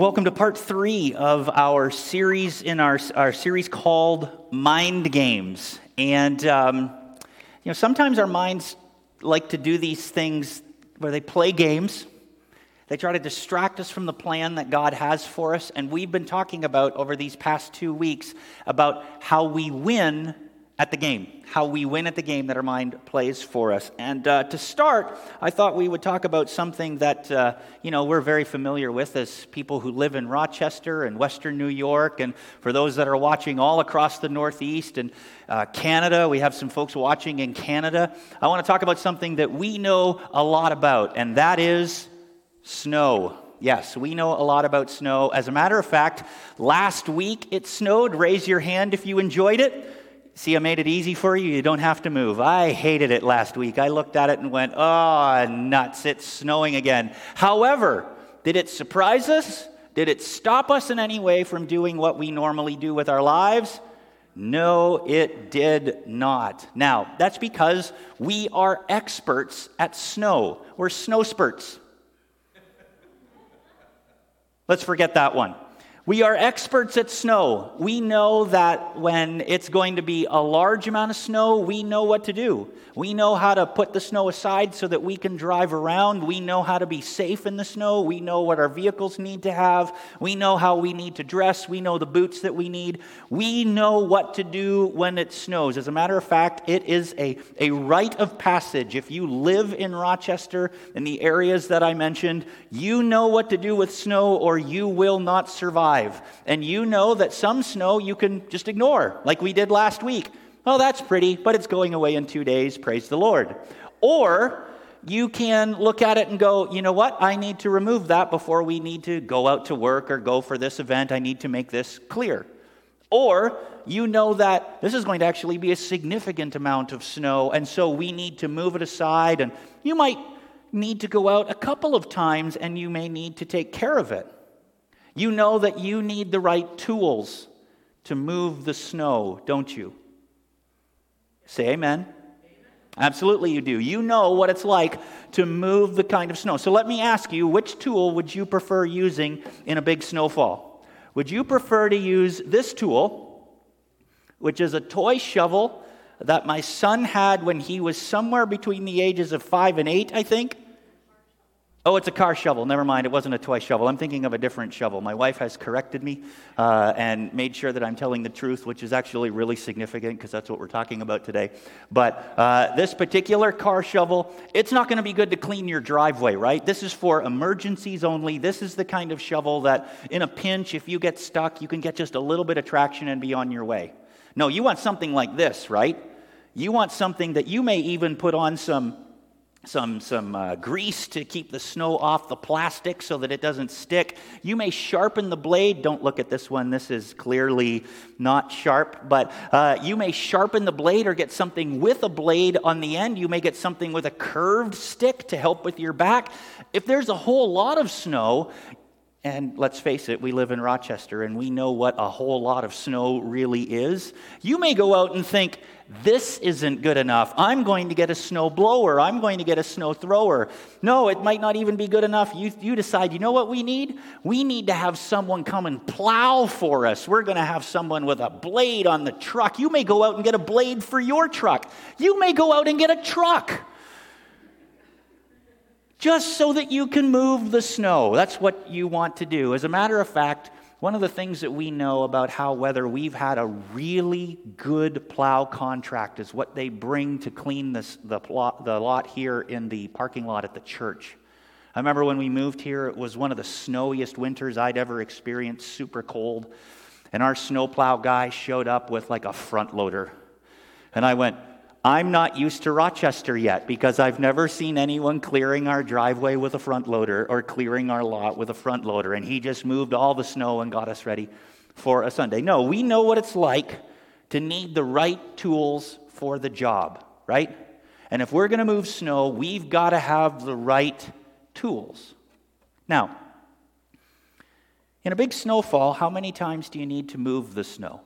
Welcome to part three of our series in our, our series called Mind Games. And, um, you know, sometimes our minds like to do these things where they play games. They try to distract us from the plan that God has for us. And we've been talking about over these past two weeks about how we win at the game, how we win at the game that our mind plays for us. And uh, to start, I thought we would talk about something that, uh, you know, we're very familiar with as people who live in Rochester and Western New York. And for those that are watching all across the Northeast and uh, Canada, we have some folks watching in Canada. I want to talk about something that we know a lot about, and that is snow. Yes, we know a lot about snow. As a matter of fact, last week it snowed. Raise your hand if you enjoyed it. See, I made it easy for you. You don't have to move. I hated it last week. I looked at it and went, oh, nuts, it's snowing again. However, did it surprise us? Did it stop us in any way from doing what we normally do with our lives? No, it did not. Now, that's because we are experts at snow. We're snow spurts. Let's forget that one. We are experts at snow. We know that when it's going to be a large amount of snow, we know what to do. We know how to put the snow aside so that we can drive around. We know how to be safe in the snow. We know what our vehicles need to have. We know how we need to dress. We know the boots that we need. We know what to do when it snows. As a matter of fact, it is a, a rite of passage. If you live in Rochester, in the areas that I mentioned, you know what to do with snow or you will not survive. And you know that some snow you can just ignore, like we did last week. Oh, that's pretty, but it's going away in two days. Praise the Lord. Or you can look at it and go, you know what? I need to remove that before we need to go out to work or go for this event. I need to make this clear. Or you know that this is going to actually be a significant amount of snow, and so we need to move it aside. And you might need to go out a couple of times and you may need to take care of it. You know that you need the right tools to move the snow, don't you? Say amen. Absolutely, you do. You know what it's like to move the kind of snow. So let me ask you which tool would you prefer using in a big snowfall? Would you prefer to use this tool, which is a toy shovel that my son had when he was somewhere between the ages of five and eight, I think? Oh, it's a car shovel. Never mind. It wasn't a toy shovel. I'm thinking of a different shovel. My wife has corrected me uh, and made sure that I'm telling the truth, which is actually really significant because that's what we're talking about today. But uh, this particular car shovel, it's not going to be good to clean your driveway, right? This is for emergencies only. This is the kind of shovel that, in a pinch, if you get stuck, you can get just a little bit of traction and be on your way. No, you want something like this, right? You want something that you may even put on some some, some uh, grease to keep the snow off the plastic so that it doesn't stick. You may sharpen the blade. Don't look at this one, this is clearly not sharp. But uh, you may sharpen the blade or get something with a blade on the end. You may get something with a curved stick to help with your back. If there's a whole lot of snow, and let's face it, we live in Rochester and we know what a whole lot of snow really is. You may go out and think, this isn't good enough. I'm going to get a snow blower. I'm going to get a snow thrower. No, it might not even be good enough. You, you decide, you know what we need? We need to have someone come and plow for us. We're going to have someone with a blade on the truck. You may go out and get a blade for your truck. You may go out and get a truck just so that you can move the snow. That's what you want to do. As a matter of fact, one of the things that we know about how whether we've had a really good plow contract is what they bring to clean this, the, plot, the lot here in the parking lot at the church. I remember when we moved here, it was one of the snowiest winters I'd ever experienced, super cold. And our snowplow guy showed up with like a front loader. And I went, I'm not used to Rochester yet because I've never seen anyone clearing our driveway with a front loader or clearing our lot with a front loader. And he just moved all the snow and got us ready for a Sunday. No, we know what it's like to need the right tools for the job, right? And if we're going to move snow, we've got to have the right tools. Now, in a big snowfall, how many times do you need to move the snow?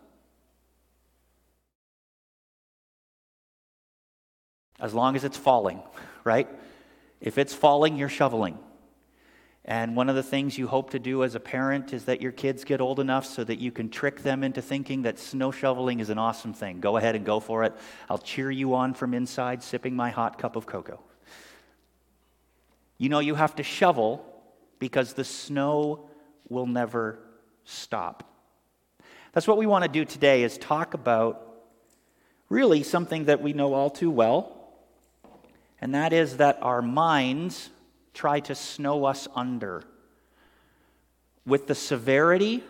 As long as it's falling, right? If it's falling, you're shoveling. And one of the things you hope to do as a parent is that your kids get old enough so that you can trick them into thinking that snow shoveling is an awesome thing. Go ahead and go for it. I'll cheer you on from inside, sipping my hot cup of cocoa. You know, you have to shovel because the snow will never stop. That's what we want to do today is talk about really something that we know all too well, and that is that our minds try to snow us under with the severity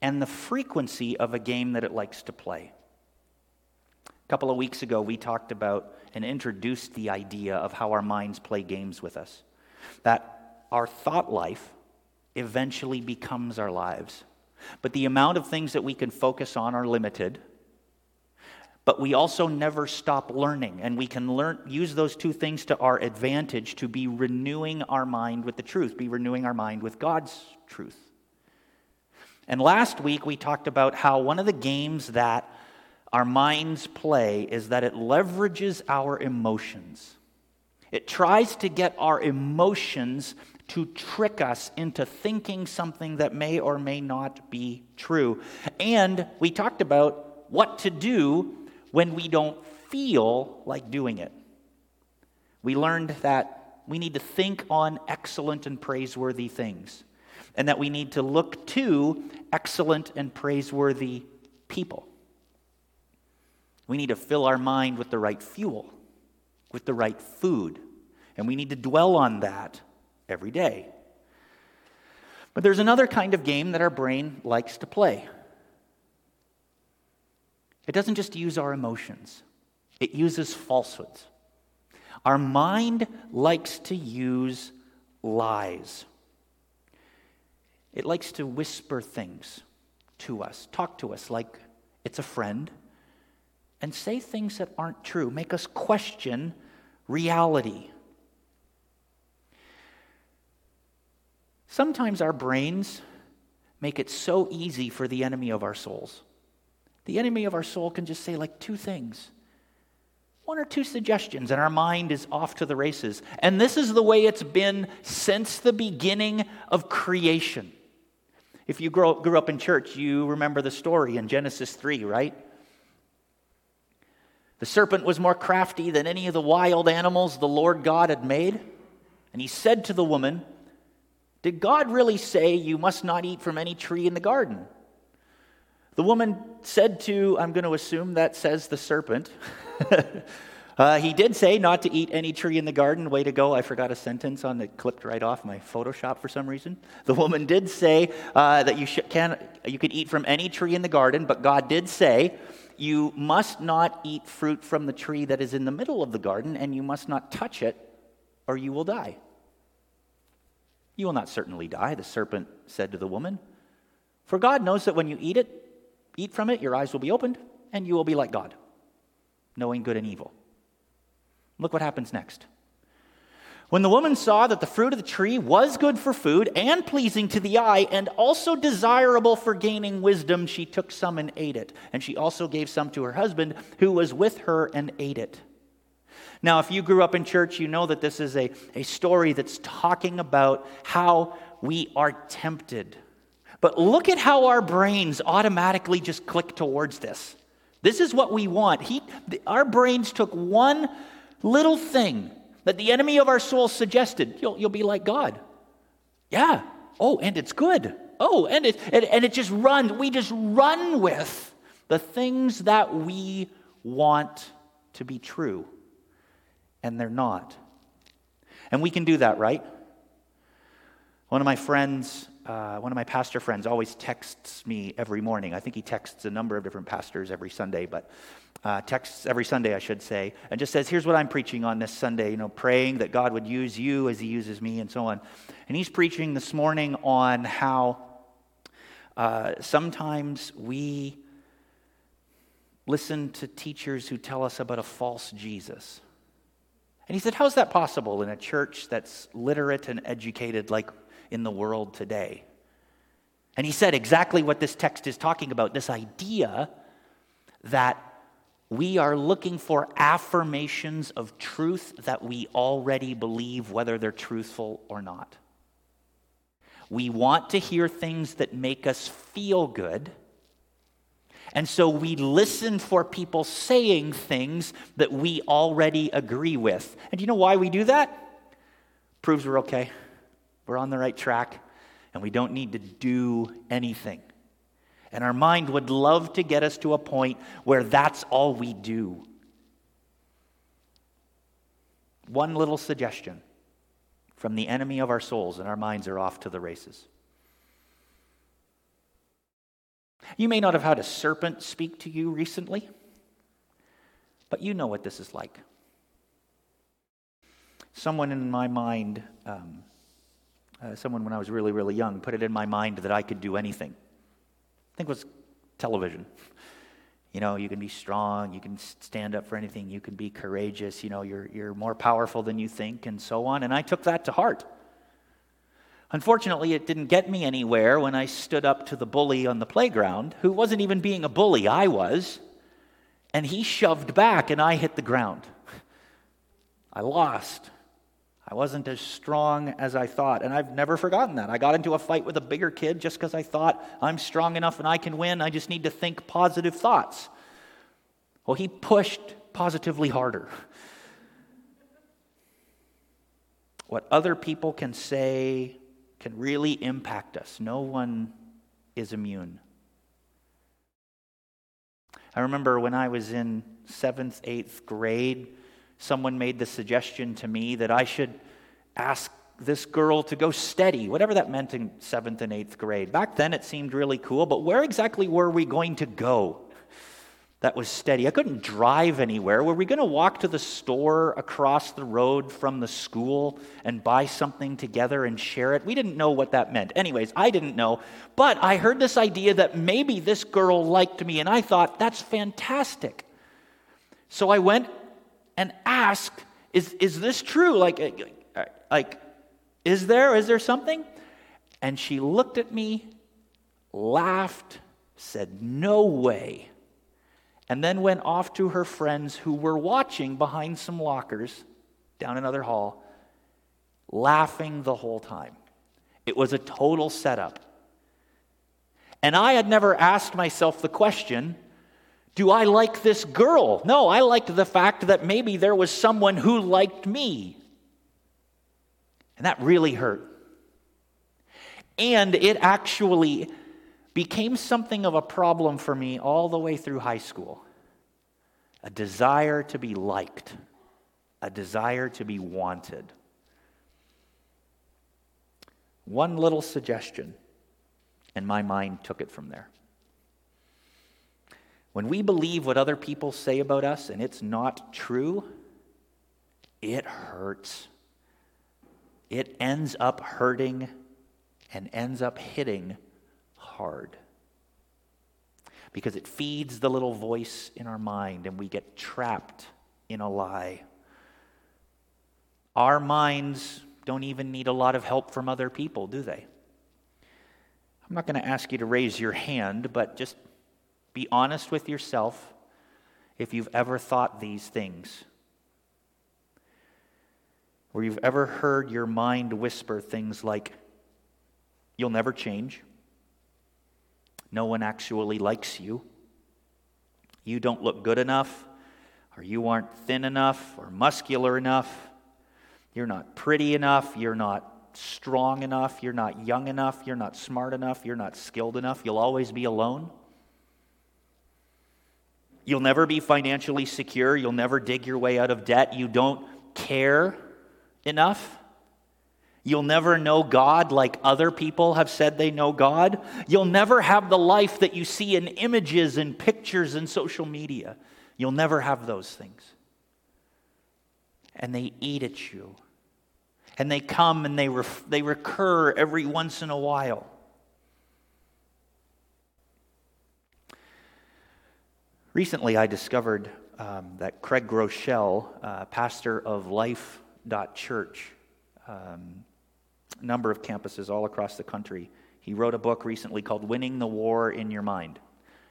and the frequency of a game that it likes to play. A couple of weeks ago, we talked about and introduced the idea of how our minds play games with us. That our thought life eventually becomes our lives. But the amount of things that we can focus on are limited but we also never stop learning and we can learn use those two things to our advantage to be renewing our mind with the truth be renewing our mind with god's truth. And last week we talked about how one of the games that our minds play is that it leverages our emotions. It tries to get our emotions to trick us into thinking something that may or may not be true. And we talked about what to do when we don't feel like doing it. We learned that we need to think on excellent and praiseworthy things, and that we need to look to excellent and praiseworthy people. We need to fill our mind with the right fuel, with the right food, and we need to dwell on that every day. But there's another kind of game that our brain likes to play. It doesn't just use our emotions, it uses falsehoods. Our mind likes to use lies. It likes to whisper things to us, talk to us like it's a friend, and say things that aren't true, make us question reality. Sometimes our brains make it so easy for the enemy of our souls. The enemy of our soul can just say like two things one or two suggestions, and our mind is off to the races. And this is the way it's been since the beginning of creation. If you grew, grew up in church, you remember the story in Genesis 3, right? The serpent was more crafty than any of the wild animals the Lord God had made. And he said to the woman, Did God really say you must not eat from any tree in the garden? The woman said to, I'm going to assume that says the serpent. uh, he did say not to eat any tree in the garden. Way to go. I forgot a sentence on it, clipped right off my Photoshop for some reason. The woman did say uh, that you, sh- can, you could eat from any tree in the garden, but God did say, You must not eat fruit from the tree that is in the middle of the garden, and you must not touch it, or you will die. You will not certainly die, the serpent said to the woman. For God knows that when you eat it, Eat from it, your eyes will be opened, and you will be like God, knowing good and evil. Look what happens next. When the woman saw that the fruit of the tree was good for food and pleasing to the eye and also desirable for gaining wisdom, she took some and ate it. And she also gave some to her husband who was with her and ate it. Now, if you grew up in church, you know that this is a, a story that's talking about how we are tempted but look at how our brains automatically just click towards this. This is what we want. He, our brains took one little thing that the enemy of our soul suggested. You'll, you'll be like God. Yeah. Oh, and it's good. Oh, and it, and, and it just runs. We just run with the things that we want to be true, and they're not. And we can do that, right? One of my friends uh, one of my pastor friends always texts me every morning. I think he texts a number of different pastors every Sunday, but uh, texts every Sunday, I should say, and just says, Here's what I'm preaching on this Sunday, you know, praying that God would use you as he uses me and so on. And he's preaching this morning on how uh, sometimes we listen to teachers who tell us about a false Jesus. And he said, How's that possible in a church that's literate and educated like in the world today. And he said exactly what this text is talking about this idea that we are looking for affirmations of truth that we already believe, whether they're truthful or not. We want to hear things that make us feel good. And so we listen for people saying things that we already agree with. And do you know why we do that? Proves we're okay. We're on the right track, and we don't need to do anything. And our mind would love to get us to a point where that's all we do. One little suggestion from the enemy of our souls, and our minds are off to the races. You may not have had a serpent speak to you recently, but you know what this is like. Someone in my mind, um, uh, someone when I was really, really young, put it in my mind that I could do anything. I think it was television. You know, you can be strong, you can stand up for anything, you can be courageous, you know, you're, you're more powerful than you think, and so on. And I took that to heart. Unfortunately, it didn't get me anywhere when I stood up to the bully on the playground, who wasn't even being a bully, I was. And he shoved back, and I hit the ground. I lost. I wasn't as strong as I thought, and I've never forgotten that. I got into a fight with a bigger kid just because I thought I'm strong enough and I can win. I just need to think positive thoughts. Well, he pushed positively harder. What other people can say can really impact us. No one is immune. I remember when I was in seventh, eighth grade, someone made the suggestion to me that I should ask this girl to go steady, whatever that meant in seventh and eighth grade. Back then it seemed really cool, but where exactly were we going to go? that was steady. I couldn't drive anywhere. Were we going to walk to the store across the road from the school and buy something together and share it? We didn't know what that meant. Anyways, I didn't know. But I heard this idea that maybe this girl liked me, and I thought, that's fantastic. So I went and ask, is, is this true? Like, uh, like, is there? Is there something? And she looked at me, laughed, said, no way and then went off to her friends who were watching behind some lockers down another hall, laughing the whole time. It was a total setup. And I had never asked myself the question do I like this girl? No, I liked the fact that maybe there was someone who liked me. And that really hurt. And it actually became something of a problem for me all the way through high school a desire to be liked, a desire to be wanted. One little suggestion, and my mind took it from there. When we believe what other people say about us and it's not true, it hurts. It ends up hurting and ends up hitting hard because it feeds the little voice in our mind and we get trapped in a lie. Our minds don't even need a lot of help from other people, do they? I'm not going to ask you to raise your hand, but just be honest with yourself if you've ever thought these things. Or you've ever heard your mind whisper things like, You'll never change. No one actually likes you. You don't look good enough, or you aren't thin enough, or muscular enough. You're not pretty enough. You're not strong enough. You're not young enough. You're not smart enough. You're not skilled enough. You'll always be alone. You'll never be financially secure. You'll never dig your way out of debt. You don't care enough. You'll never know God like other people have said they know God. You'll never have the life that you see in images and pictures and social media. You'll never have those things. And they eat at you. And they come and they, they recur every once in a while. Recently, I discovered um, that Craig Groeschel, uh, pastor of Life Church, um, number of campuses all across the country. He wrote a book recently called Winning the War in Your Mind.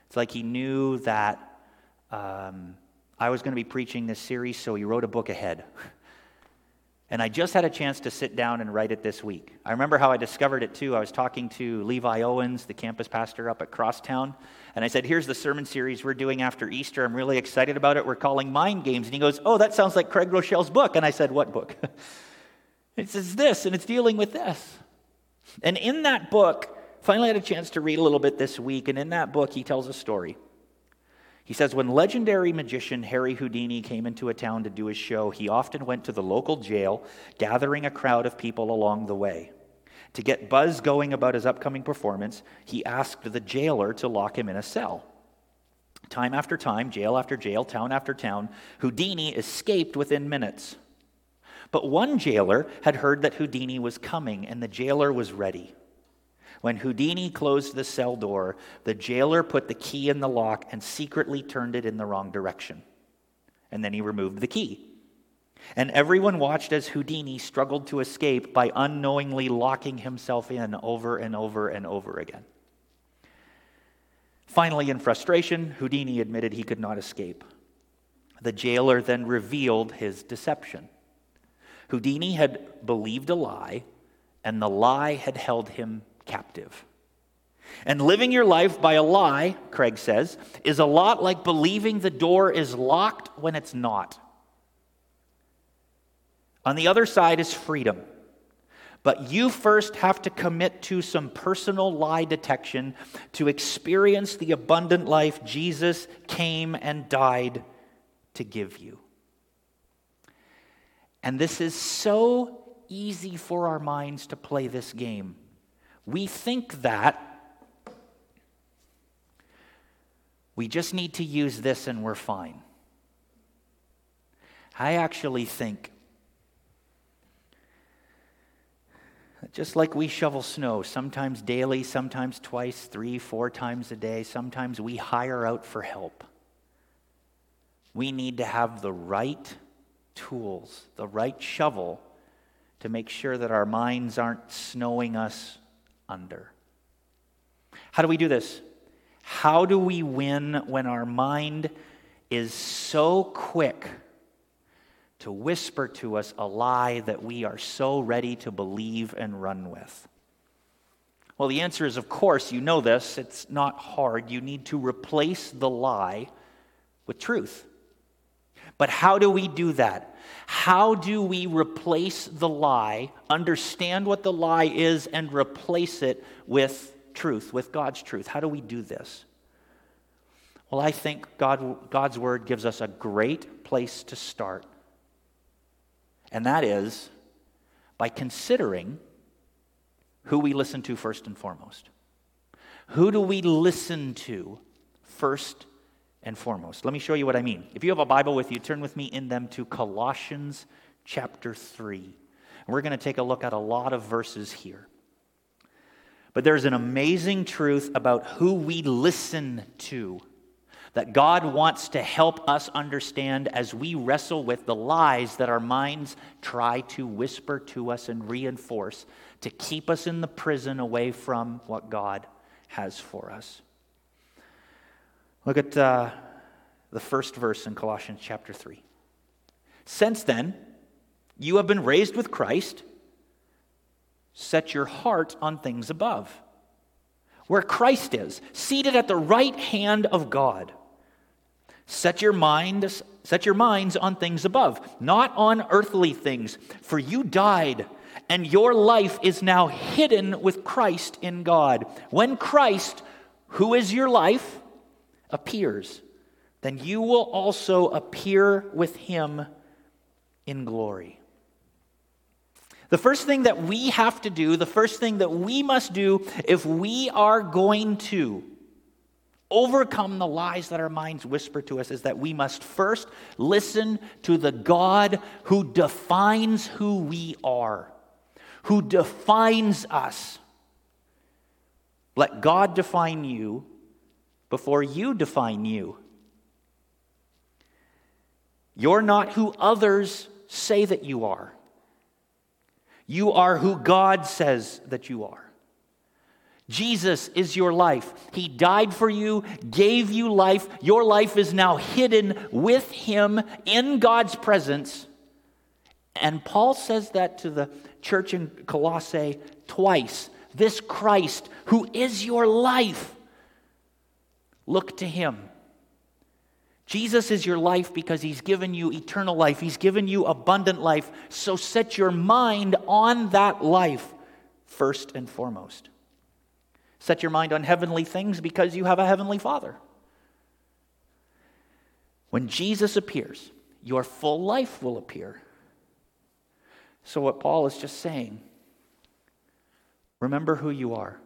It's like he knew that um, I was going to be preaching this series, so he wrote a book ahead. And I just had a chance to sit down and write it this week. I remember how I discovered it too. I was talking to Levi Owens, the campus pastor up at Crosstown, and I said, Here's the sermon series we're doing after Easter. I'm really excited about it. We're calling Mind Games. And he goes, Oh, that sounds like Craig Groeschel's book. And I said, What book? it says this, and it's dealing with this. And in that book, finally had a chance to read a little bit this week, and in that book, he tells a story. He says, when legendary magician Harry Houdini came into a town to do his show, he often went to the local jail, gathering a crowd of people along the way. To get buzz going about his upcoming performance, he asked the jailer to lock him in a cell. Time after time, jail after jail, town after town, Houdini escaped within minutes. But one jailer had heard that Houdini was coming, and the jailer was ready. When Houdini closed the cell door, the jailer put the key in the lock and secretly turned it in the wrong direction. And then he removed the key. And everyone watched as Houdini struggled to escape by unknowingly locking himself in over and over and over again. Finally, in frustration, Houdini admitted he could not escape. The jailer then revealed his deception. Houdini had believed a lie, and the lie had held him captive. And living your life by a lie, Craig says, is a lot like believing the door is locked when it's not. On the other side is freedom. But you first have to commit to some personal lie detection to experience the abundant life Jesus came and died to give you. And this is so easy for our minds to play this game. We think that we just need to use this and we're fine. I actually think just like we shovel snow, sometimes daily, sometimes twice, three, four times a day, sometimes we hire out for help. We need to have the right tools, the right shovel to make sure that our minds aren't snowing us under. How do we do this? How do we win when our mind is so quick to whisper to us a lie that we are so ready to believe and run with? Well, the answer is, of course, you know this. It's not hard. You need to replace the lie with truth. But how do we do that? How do we replace the lie, understand what the lie is, and replace it with truth, with God's truth? How do we do this? Well, I think God, God's word gives us a great place to start. And that is by considering who we listen to first and foremost. Who do we listen to first and foremost. Let me show you what I mean. If you have a Bible with you, turn with me in them to Colossians chapter 3. And we're going to take a look at a lot of verses here. But there's an amazing truth about who we listen to that God wants to help us understand as we wrestle with the lies that our minds try to whisper to us and reinforce to keep us in the prison away from what God has for us. Look at uh, the first verse in Colossians chapter 3. Since then, you have been raised with Christ. Set your heart on things above, where Christ is, seated at the right hand of God. Set your mind, set your minds on things above, not on earthly things, for you died, and your life is now hidden with Christ in God. When Christ, who is your life, appears, then you will also appear with him in glory. The first thing that we have to do, the first thing that we must do if we are going to overcome the lies that our minds whisper to us is that we must first listen to the God who defines who we are, who defines us. Let God define you before you define you. You're not who others say that you are. You are who God says that you are. Jesus is your life. He died for you, gave you life. Your life is now hidden with Him in God's presence. And Paul says that to the church in Colossae twice. This Christ, who is your life, look to him. Jesus is your life because he's given you eternal life. He's given you abundant life. So set your mind on that life first and foremost. Set your mind on heavenly things because you have a heavenly Father. When Jesus appears, your full life will appear. So, what Paul is just saying, remember who you are.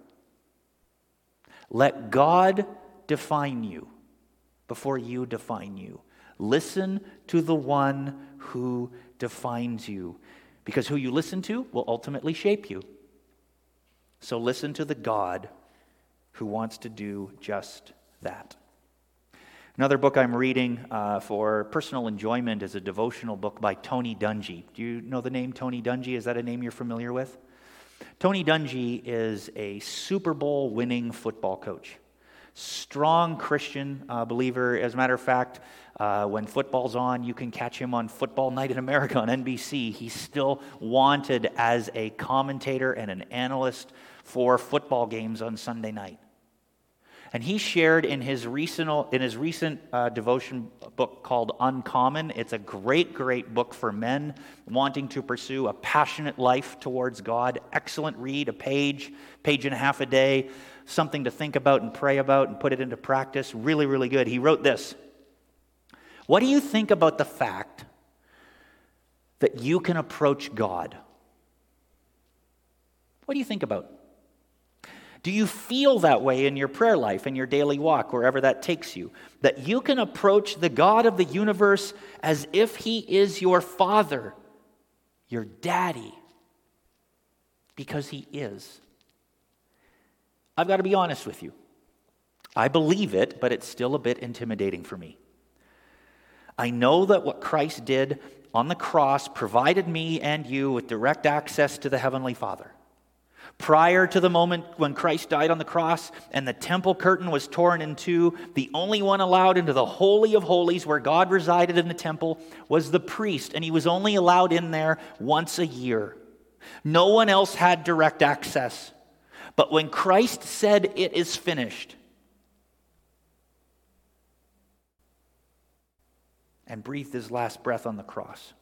Let God define you before you define you. Listen to the one who defines you, because who you listen to will ultimately shape you. So listen to the God who wants to do just that. Another book I'm reading uh, for personal enjoyment is a devotional book by Tony Dungy. Do you know the name Tony Dungy? Is that a name you're familiar with? Tony Dungy is a Super Bowl winning football coach strong Christian uh, believer. As a matter of fact, uh, when football's on, you can catch him on Football Night in America on NBC. He's still wanted as a commentator and an analyst for football games on Sunday night. And he shared in his recent, in his recent uh, devotion book called Uncommon. It's a great, great book for men wanting to pursue a passionate life towards God. Excellent read, a page, page and a half a day something to think about and pray about and put it into practice. Really, really good. He wrote this What do you think about the fact that you can approach God? What do you think about? Do you feel that way in your prayer life, in your daily walk, wherever that takes you? That you can approach the God of the universe as if He is your Father, your daddy, because He is. I've got to be honest with you. I believe it, but it's still a bit intimidating for me. I know that what Christ did on the cross provided me and you with direct access to the Heavenly Father. Prior to the moment when Christ died on the cross and the temple curtain was torn in two, the only one allowed into the Holy of Holies where God resided in the temple was the priest, and he was only allowed in there once a year. No one else had direct access. But when Christ said, It is finished, and breathed his last breath on the cross,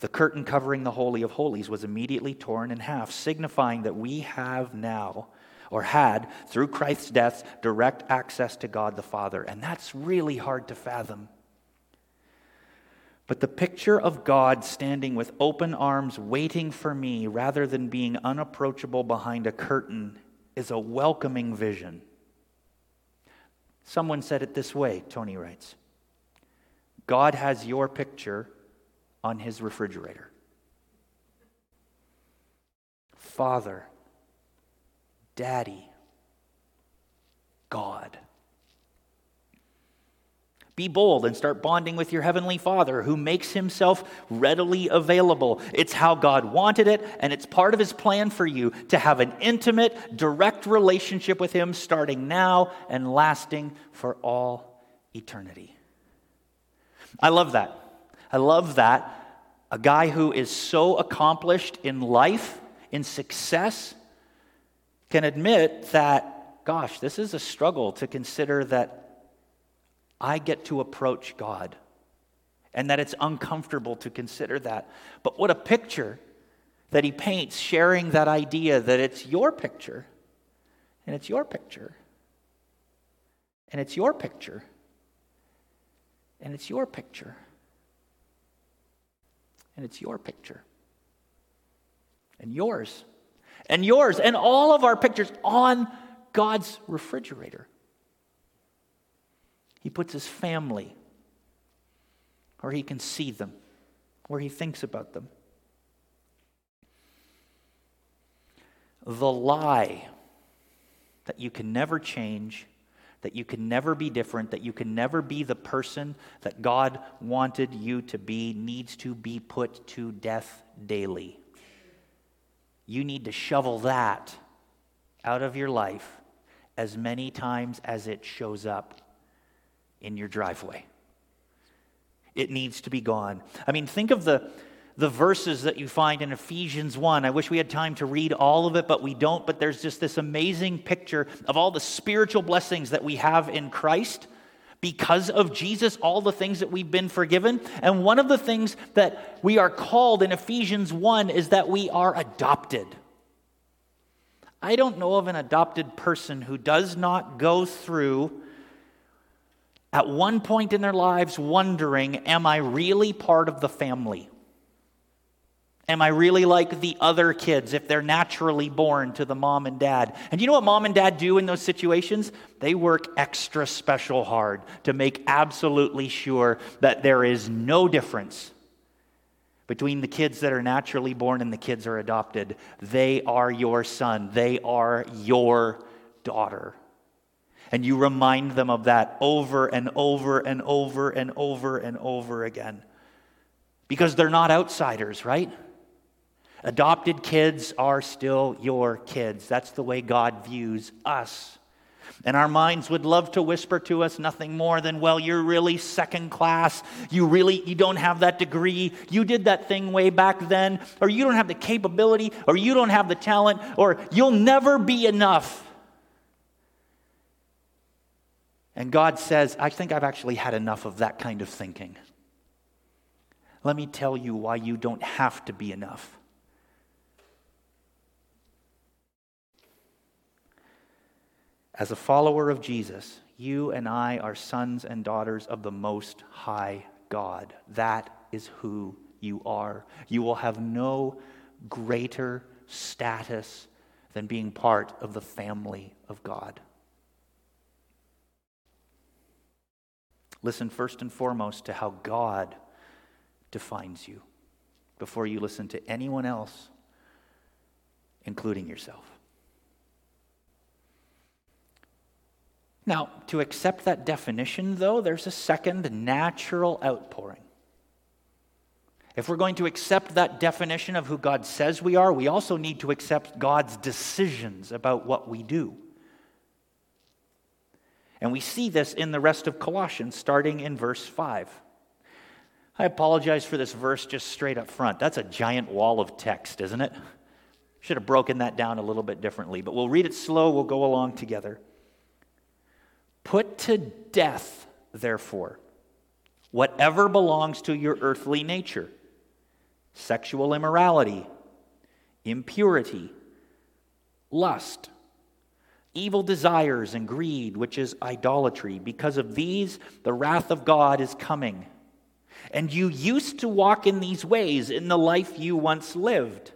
the curtain covering the Holy of Holies was immediately torn in half, signifying that we have now, or had, through Christ's death, direct access to God the Father. And that's really hard to fathom. But the picture of God standing with open arms waiting for me rather than being unapproachable behind a curtain is a welcoming vision. Someone said it this way, Tony writes God has your picture on his refrigerator. Father, Daddy, God. Be bold and start bonding with your Heavenly Father who makes Himself readily available. It's how God wanted it, and it's part of His plan for you to have an intimate, direct relationship with Him starting now and lasting for all eternity. I love that. I love that. A guy who is so accomplished in life, in success, can admit that, gosh, this is a struggle to consider that I get to approach God. And that it's uncomfortable to consider that. But what a picture that he paints, sharing that idea that it's your picture, and it's your picture, and it's your picture, and it's your picture, and it's your picture, and yours, and yours, and all of our pictures on God's refrigerator. He puts his family where he can see them, where he thinks about them. The lie that you can never change, that you can never be different, that you can never be the person that God wanted you to be needs to be put to death daily. You need to shovel that out of your life as many times as it shows up in your driveway. It needs to be gone. I mean, think of the, the verses that you find in Ephesians 1. I wish we had time to read all of it, but we don't. But there's just this amazing picture of all the spiritual blessings that we have in Christ because of Jesus, all the things that we've been forgiven. And one of the things that we are called in Ephesians 1 is that we are adopted. I don't know of an adopted person who does not go through at one point in their lives wondering, Am I really part of the family? Am I really like the other kids if they're naturally born to the mom and dad? And you know what mom and dad do in those situations? They work extra special hard to make absolutely sure that there is no difference between the kids that are naturally born and the kids are adopted. They are your son, they are your daughter. And you remind them of that over and over and over and over and over again. Because they're not outsiders, right? Adopted kids are still your kids. That's the way God views us. And our minds would love to whisper to us nothing more than, well, you're really second class. You really you don't have that degree. You did that thing way back then, or you don't have the capability, or you don't have the talent, or you'll never be enough. And God says, I think I've actually had enough of that kind of thinking. Let me tell you why you don't have to be enough. As a follower of Jesus, you and I are sons and daughters of the Most High God. That is who you are. You will have no greater status than being part of the family of God. Listen first and foremost to how God defines you before you listen to anyone else, including yourself. Now, to accept that definition, though, there's a second natural outpouring. If we're going to accept that definition of who God says we are, we also need to accept God's decisions about what we do. And we see this in the rest of Colossians, starting in verse 5. I apologize for this verse just straight up front. That's a giant wall of text, isn't it? Should have broken that down a little bit differently, but we'll read it slow, we'll go along together. Put to death, therefore, whatever belongs to your earthly nature sexual immorality, impurity, lust, evil desires, and greed, which is idolatry. Because of these, the wrath of God is coming. And you used to walk in these ways in the life you once lived.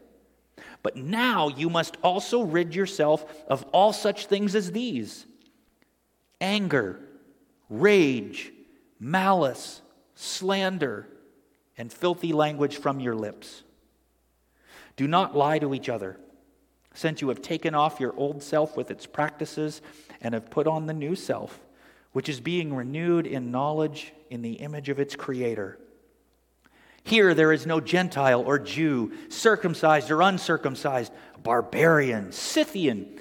But now you must also rid yourself of all such things as these anger, rage, malice, slander, and filthy language from your lips. Do not lie to each other, since you have taken off your old self with its practices and have put on the new self, which is being renewed in knowledge in the image of its creator. Here there is no Gentile or Jew, circumcised or uncircumcised, barbarian, Scythian,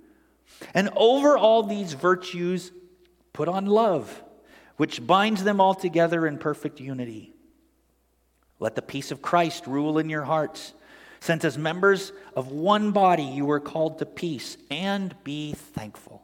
And over all these virtues, put on love, which binds them all together in perfect unity. Let the peace of Christ rule in your hearts, since as members of one body you were called to peace, and be thankful.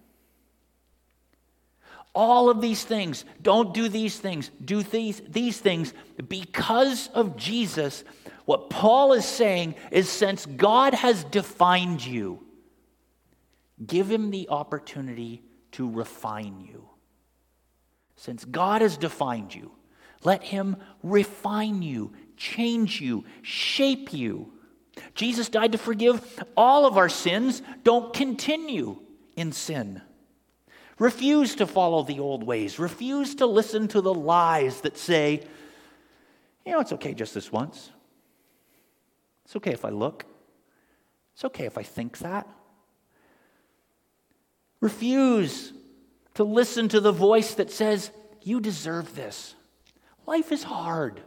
All of these things, don't do these things, do these, these things because of Jesus. What Paul is saying is since God has defined you, give him the opportunity to refine you. Since God has defined you, let him refine you, change you, shape you. Jesus died to forgive all of our sins. Don't continue in sin. Refuse to follow the old ways. Refuse to listen to the lies that say, you know, it's okay just this once. It's okay if I look. It's okay if I think that. Refuse to listen to the voice that says, You deserve this. Life is hard.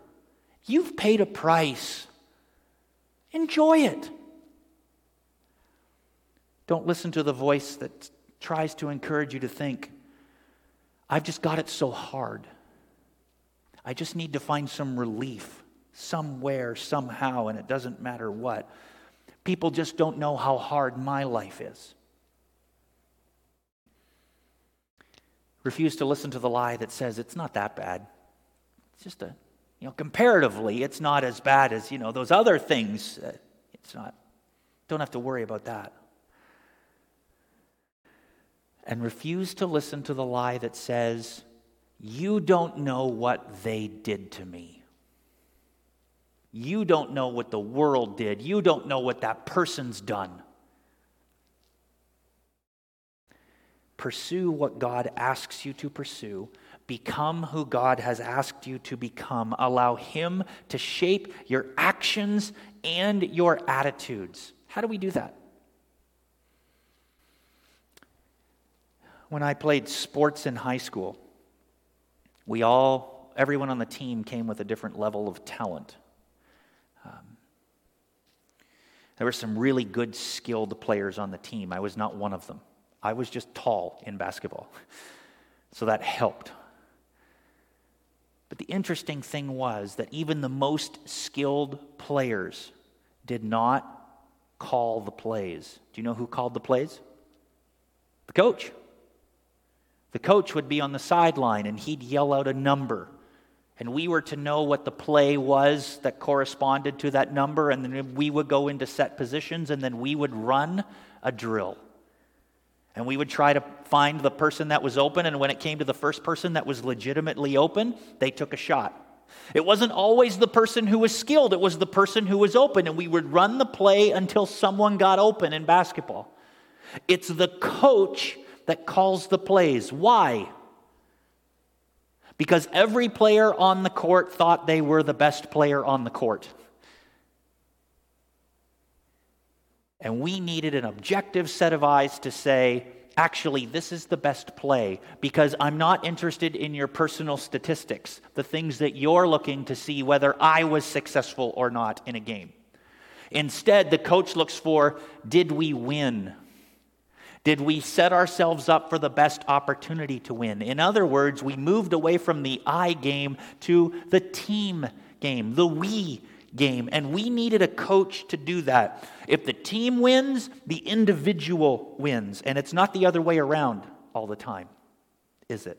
You've paid a price. Enjoy it. Don't listen to the voice that tries to encourage you to think, I've just got it so hard. I just need to find some relief somewhere, somehow, and it doesn't matter what. People just don't know how hard my life is. refuse to listen to the lie that says it's not that bad. It's just a, you know, comparatively, it's not as bad as, you know, those other things. Uh, it's not, don't have to worry about that. And refuse to listen to the lie that says, you don't know what they did to me. You don't know what the world did. You don't know what that person's done. Pursue what God asks you to pursue. Become who God has asked you to become. Allow Him to shape your actions and your attitudes. How do we do that? When I played sports in high school, we all, everyone on the team came with a different level of talent. Um, there were some really good, skilled players on the team. I was not one of them. I was just tall in basketball. So that helped. But the interesting thing was that even the most skilled players did not call the plays. Do you know who called the plays? The coach. The coach would be on the sideline and he'd yell out a number. And we were to know what the play was that corresponded to that number. And then we would go into set positions and then we would run a drill. And we would try to find the person that was open, and when it came to the first person that was legitimately open, they took a shot. It wasn't always the person who was skilled, it was the person who was open, and we would run the play until someone got open in basketball. It's the coach that calls the plays. Why? Because every player on the court thought they were the best player on the court. And we needed an objective set of eyes to say, actually, this is the best play because I'm not interested in your personal statistics, the things that you're looking to see whether I was successful or not in a game. Instead, the coach looks for did we win? Did we set ourselves up for the best opportunity to win? In other words, we moved away from the I game to the team game, the we game. And we needed a coach to do that. If the team wins, the individual wins. And it's not the other way around all the time, is it?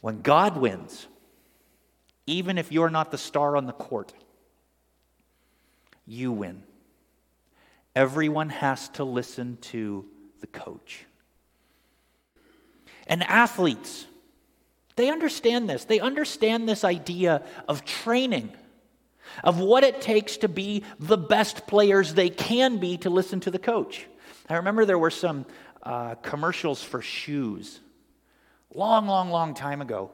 When God wins, even if you're not the star on the court, you win. Everyone has to listen to the coach. And athletes, they understand this. They understand this idea of training, of what it takes to be the best players they can be to listen to the coach. I remember there were some uh, commercials for shoes, long, long, long time ago,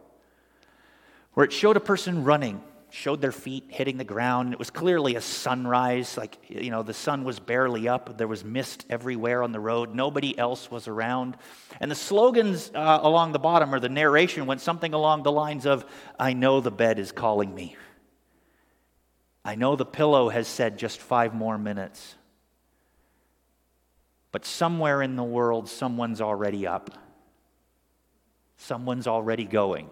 where it showed a person running showed their feet hitting the ground. It was clearly a sunrise, like, you know, the sun was barely up. There was mist everywhere on the road. Nobody else was around. And the slogans uh, along the bottom, or the narration, went something along the lines of, I know the bed is calling me. I know the pillow has said just five more minutes. But somewhere in the world, someone's already up. Someone's already going.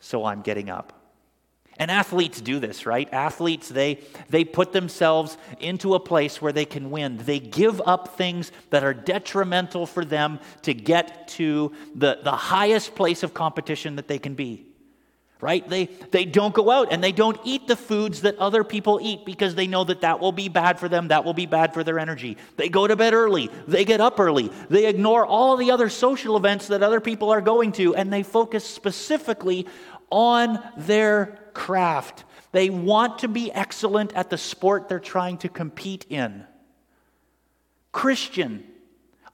So I'm getting up. And athletes do this, right? Athletes, they, they put themselves into a place where they can win. They give up things that are detrimental for them to get to the, the highest place of competition that they can be. right? They, they don't go out and they don't eat the foods that other people eat because they know that that will be bad for them, that will be bad for their energy. They go to bed early, they get up early, they ignore all the other social events that other people are going to, and they focus specifically on their craft. They want to be excellent at the sport they're trying to compete in. Christian,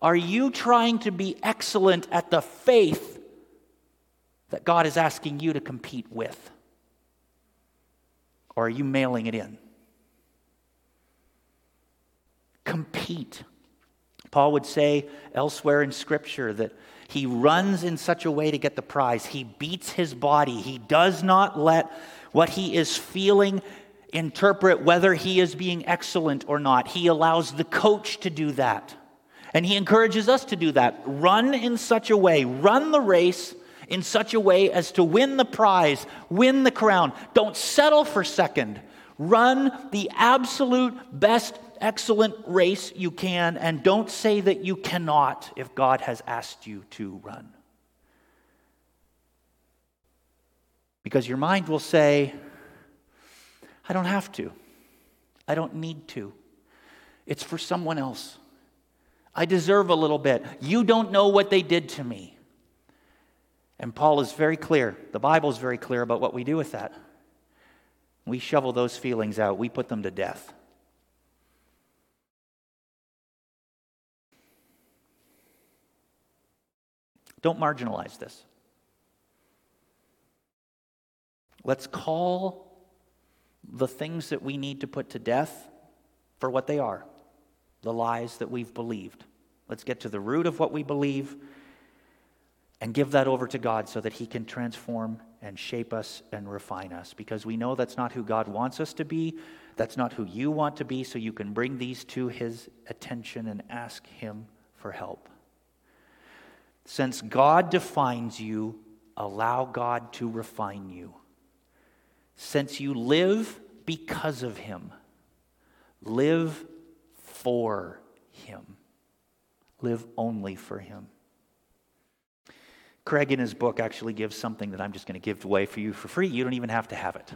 are you trying to be excellent at the faith that God is asking you to compete with? Or are you mailing it in? Compete. Paul would say elsewhere in Scripture that he runs in such a way to get the prize. He beats his body. He does not let what he is feeling interpret whether he is being excellent or not. He allows the coach to do that. And he encourages us to do that. Run in such a way, run the race in such a way as to win the prize, win the crown. Don't settle for second. Run the absolute best, excellent race you can, and don't say that you cannot if God has asked you to run. Because your mind will say, I don't have to. I don't need to. It's for someone else. I deserve a little bit. You don't know what they did to me. And Paul is very clear, the Bible is very clear about what we do with that. We shovel those feelings out, we put them to death. Don't marginalize this. Let's call the things that we need to put to death for what they are the lies that we've believed. Let's get to the root of what we believe and give that over to God so that He can transform and shape us and refine us because we know that's not who God wants us to be. That's not who you want to be, so you can bring these to His attention and ask Him for help. Since God defines you, allow God to refine you. Since you live because of Him, live for Him. Live only for Him. Craig, in his book, actually gives something that I'm just going to give away for you for free. You don't even have to have it.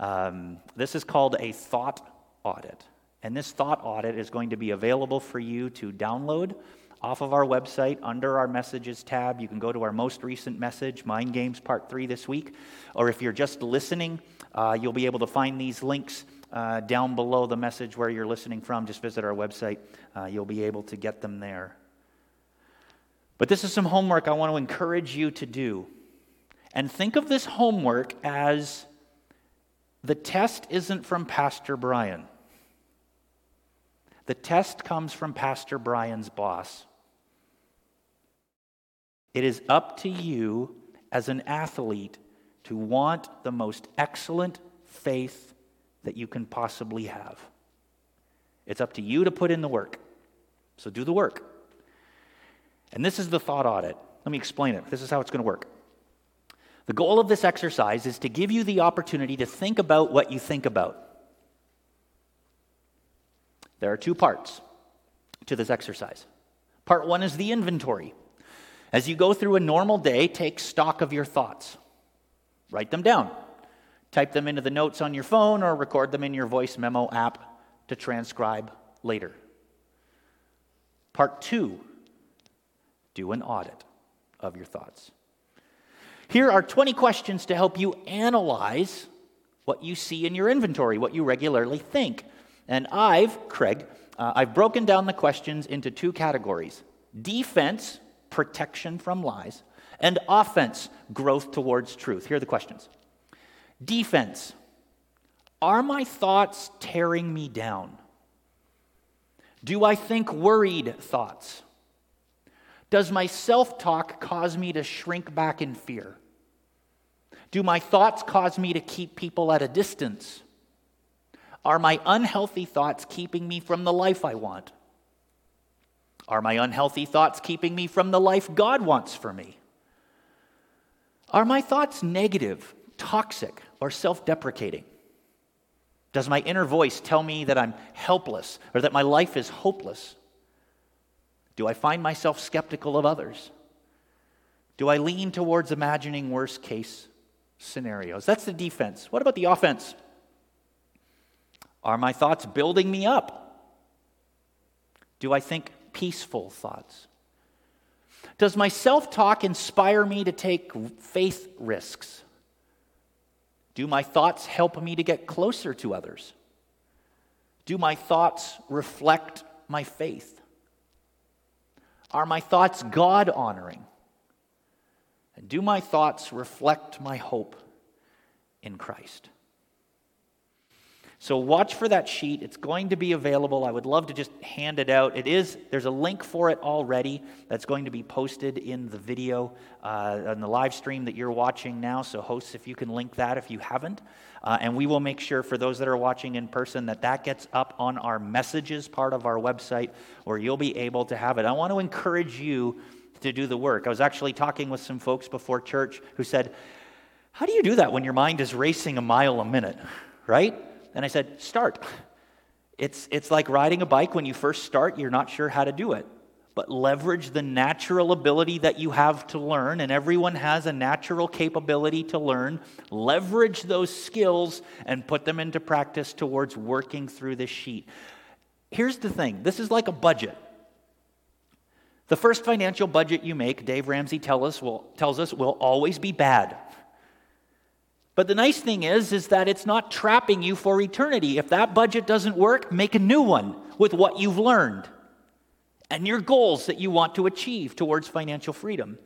Um, this is called a thought audit. And this thought audit is going to be available for you to download off of our website under our messages tab. You can go to our most recent message, Mind Games Part 3 this week. Or if you're just listening, uh, you'll be able to find these links uh, down below the message where you're listening from. Just visit our website, uh, you'll be able to get them there. But this is some homework I want to encourage you to do. And think of this homework as the test isn't from Pastor Brian. The test comes from Pastor Brian's boss. It is up to you as an athlete to want the most excellent faith that you can possibly have. It's up to you to put in the work. So do the work. And this is the thought audit. Let me explain it. This is how it's going to work. The goal of this exercise is to give you the opportunity to think about what you think about. There are two parts to this exercise. Part one is the inventory. As you go through a normal day, take stock of your thoughts, write them down. Type them into the notes on your phone or record them in your voice memo app to transcribe later. Part two do an audit of your thoughts. Here are 20 questions to help you analyze what you see in your inventory, what you regularly think. And I've, Craig, uh, I've broken down the questions into two categories defense, protection from lies, and offense, growth towards truth. Here are the questions Defense. Are my thoughts tearing me down? Do I think worried thoughts? Does my self talk cause me to shrink back in fear? Do my thoughts cause me to keep people at a distance? Are my unhealthy thoughts keeping me from the life I want? Are my unhealthy thoughts keeping me from the life God wants for me? Are my thoughts negative, toxic, or self deprecating? Does my inner voice tell me that I'm helpless or that my life is hopeless? Do I find myself skeptical of others? Do I lean towards imagining worst case scenarios. That's the defense. What about the offense? Are my thoughts building me up? Do I think peaceful thoughts? Does my self talk inspire me to take faith risks? Do my thoughts help me to get closer to others? Do my thoughts reflect my faith? Are my thoughts God honoring? And do my thoughts reflect my hope in Christ? So watch for that sheet. It's going to be available. I would love to just hand it out. It is, there's a link for it already that's going to be posted in the video uh, the live stream that you're watching now. So, hosts, if you can link that if you haven't. Uh, and we will make sure for those that are watching in person that that gets up on our messages part of our website where you'll be able to have it. I want to encourage you to do the work. I was actually talking with some folks before church who said, How do you do that when your mind is racing a mile a minute, right? And I said, Start. It's, it's like riding a bike. When you first start, you're not sure how to do it. But leverage the natural ability that you have to learn, and everyone has a natural capability to learn. Leverage those skills and put them into practice towards working through this sheet. Here's the thing this is like a budget. The first financial budget you make, Dave Ramsey tell us, will, tells us, will always be bad. But the nice thing is, is that it's not trapping you for eternity. If that budget doesn't work, make a new one with what you've learned and your goals that you want to achieve towards financial freedom.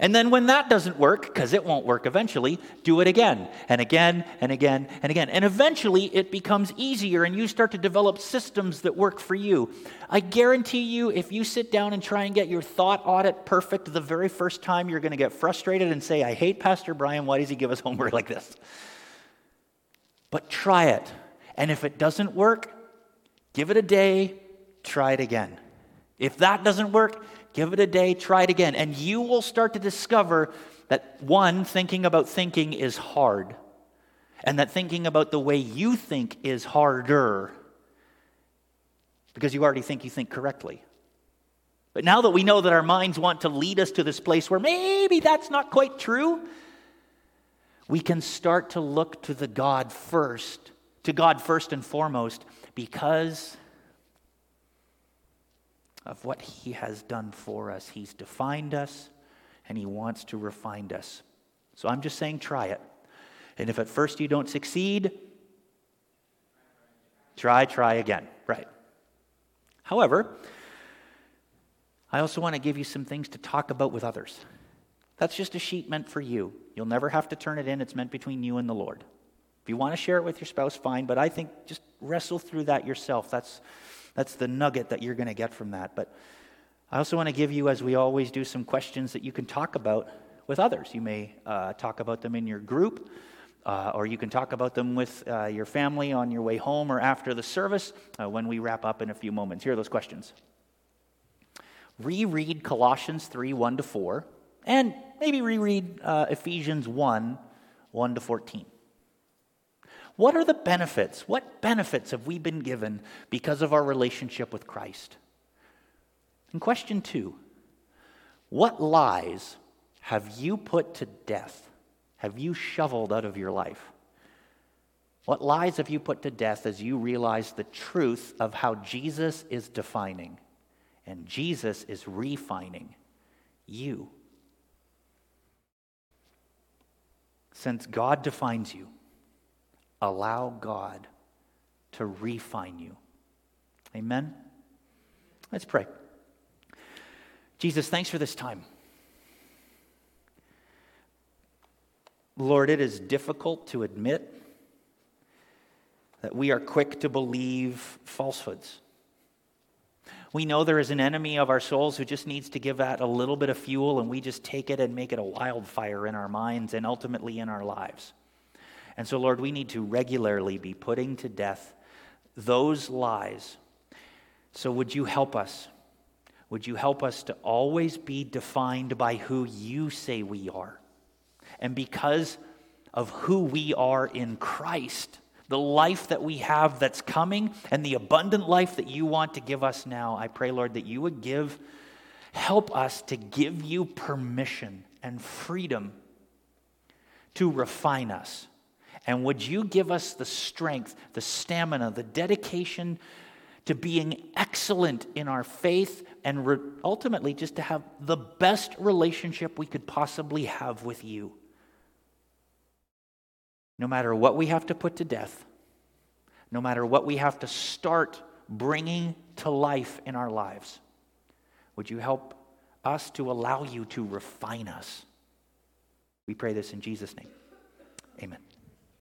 And then when that doesn't work, because it won't work eventually, do it again and again and again and again. And eventually it becomes easier and you start to develop systems that work for you. I guarantee you, if you sit down and try and get your thought audit perfect the very first time, you're going to get frustrated and say, I hate Pastor Brian. Why does he give us homework like this? But try it. And if it doesn't work, give it a day, try it again. If that doesn't work, Give it a day, try it again, and you will start to discover that one, thinking about thinking is hard, and that thinking about the way you think is harder because you already think you think correctly. But now that we know that our minds want to lead us to this place where maybe that's not quite true, we can start to look to the God first, to God first and foremost, because of what He has done for us. He's defined us and He wants to refine us. So I'm just saying, try it. And if at first you don't succeed, try, try again. Right. However, I also want to give you some things to talk about with others. That's just a sheet meant for you. You'll never have to turn it in, it's meant between you and the Lord. If you want to share it with your spouse, fine, but I think just wrestle through that yourself. That's that's the nugget that you're going to get from that. But I also want to give you, as we always do, some questions that you can talk about with others. You may uh, talk about them in your group, uh, or you can talk about them with uh, your family on your way home or after the service uh, when we wrap up in a few moments. Here are those questions. Reread Colossians 3 1 to 4, and maybe reread uh, Ephesians 1 1 to 14. What are the benefits? What benefits have we been given because of our relationship with Christ? And question two What lies have you put to death? Have you shoveled out of your life? What lies have you put to death as you realize the truth of how Jesus is defining and Jesus is refining you? Since God defines you, allow God to refine you. Amen? Let's pray. Jesus, thanks for this time. Lord, it is difficult to admit that we are quick to believe falsehoods. We know there is an enemy of our souls who just needs to give that a little bit of fuel, and we just take it and make it a wildfire in our minds and ultimately in our lives. And so, Lord, we need to regularly be putting to death those lies. So, would you help us? Would you help us to always be defined by who you say we are? And because of who we are in Christ, the life that we have that's coming, and the abundant life that you want to give us now, I pray, Lord, that you would give, help us to give you permission and freedom to refine us. And would you give us the strength, the stamina, the dedication to being excellent in our faith and re- ultimately just to have the best relationship we could possibly have with you? No matter what we have to put to death, no matter what we have to start bringing to life in our lives, would you help us to allow you to refine us? We pray this in Jesus' name. Amen.